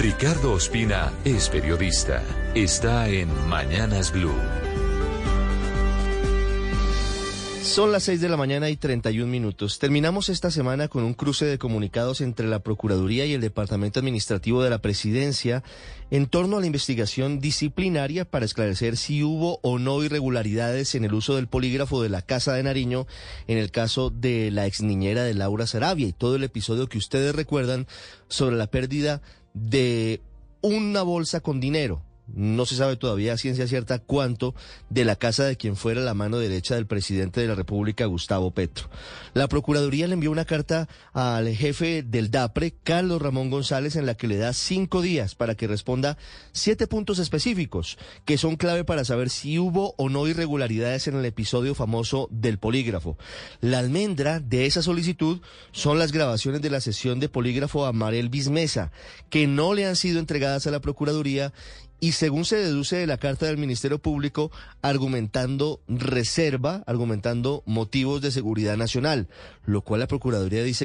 Ricardo Ospina es periodista. Está en Mañanas Blue. Son las 6 de la mañana y 31 minutos. Terminamos esta semana con un cruce de comunicados entre la Procuraduría y el Departamento Administrativo de la Presidencia en torno a la investigación disciplinaria para esclarecer si hubo o no irregularidades en el uso del polígrafo de la Casa de Nariño en el caso de la ex niñera de Laura Sarabia y todo el episodio que ustedes recuerdan sobre la pérdida una bolsa con dinero no se sabe todavía a ciencia cierta cuánto de la casa de quien fuera la mano derecha del presidente de la República, Gustavo Petro. La Procuraduría le envió una carta al jefe del DAPRE, Carlos Ramón González, en la que le da cinco días para que responda siete puntos específicos que son clave para saber si hubo o no irregularidades en el episodio famoso del polígrafo. La almendra de esa solicitud son las grabaciones de la sesión de polígrafo a Marel Bismesa, que no le han sido entregadas a la Procuraduría y según se deduce de la carta del Ministerio Público, argumentando reserva, argumentando motivos de seguridad nacional, lo cual la Procuraduría dice.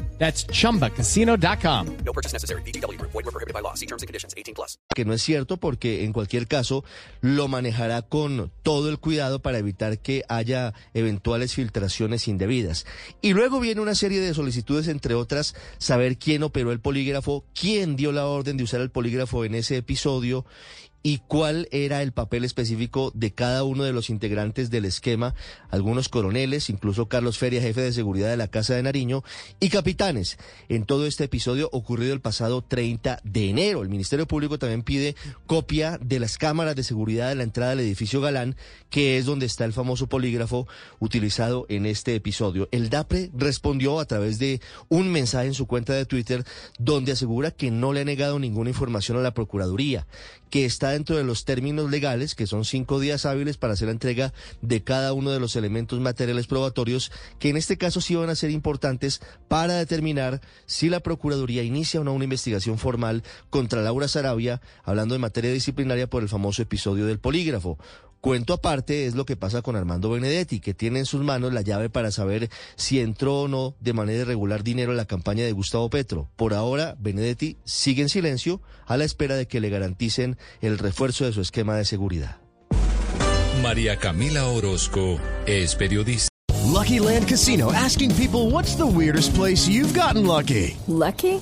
That's chumbacasino.com. No purchase necessary. BGW. Void were prohibited by law. See terms and conditions. 18 plus. que no es cierto porque en cualquier caso lo manejará con todo el cuidado para evitar que haya eventuales filtraciones indebidas. Y luego viene una serie de solicitudes, entre otras, saber quién operó el polígrafo, quién dio la orden de usar el polígrafo en ese episodio y cuál era el papel específico de cada uno de los integrantes del esquema, algunos coroneles, incluso Carlos Feria, jefe de seguridad de la Casa de Nariño, y capitanes, en todo este episodio ocurrido el pasado 30 de enero. El Ministerio Público también pide copia de las cámaras de seguridad de la entrada del edificio Galán, que es donde está el famoso polígrafo utilizado en este episodio. El DAPRE respondió a través de un mensaje en su cuenta de Twitter donde asegura que no le ha negado ninguna información a la Procuraduría, que dentro de los términos legales, que son cinco días hábiles para hacer la entrega de cada uno de los elementos materiales probatorios, que en este caso sí van a ser importantes para determinar si la Procuraduría inicia o no una investigación formal contra Laura Sarabia, hablando de materia disciplinaria por el famoso episodio del polígrafo. Cuento aparte es lo que pasa con Armando Benedetti, que tiene en sus manos la llave para saber si entró o no de manera irregular dinero en la campaña de Gustavo Petro. Por ahora, Benedetti sigue en silencio a la espera de que le garanticen el refuerzo de su esquema de seguridad. María Camila Orozco es periodista. Lucky Land Casino asking people what's the weirdest place you've gotten lucky? Lucky?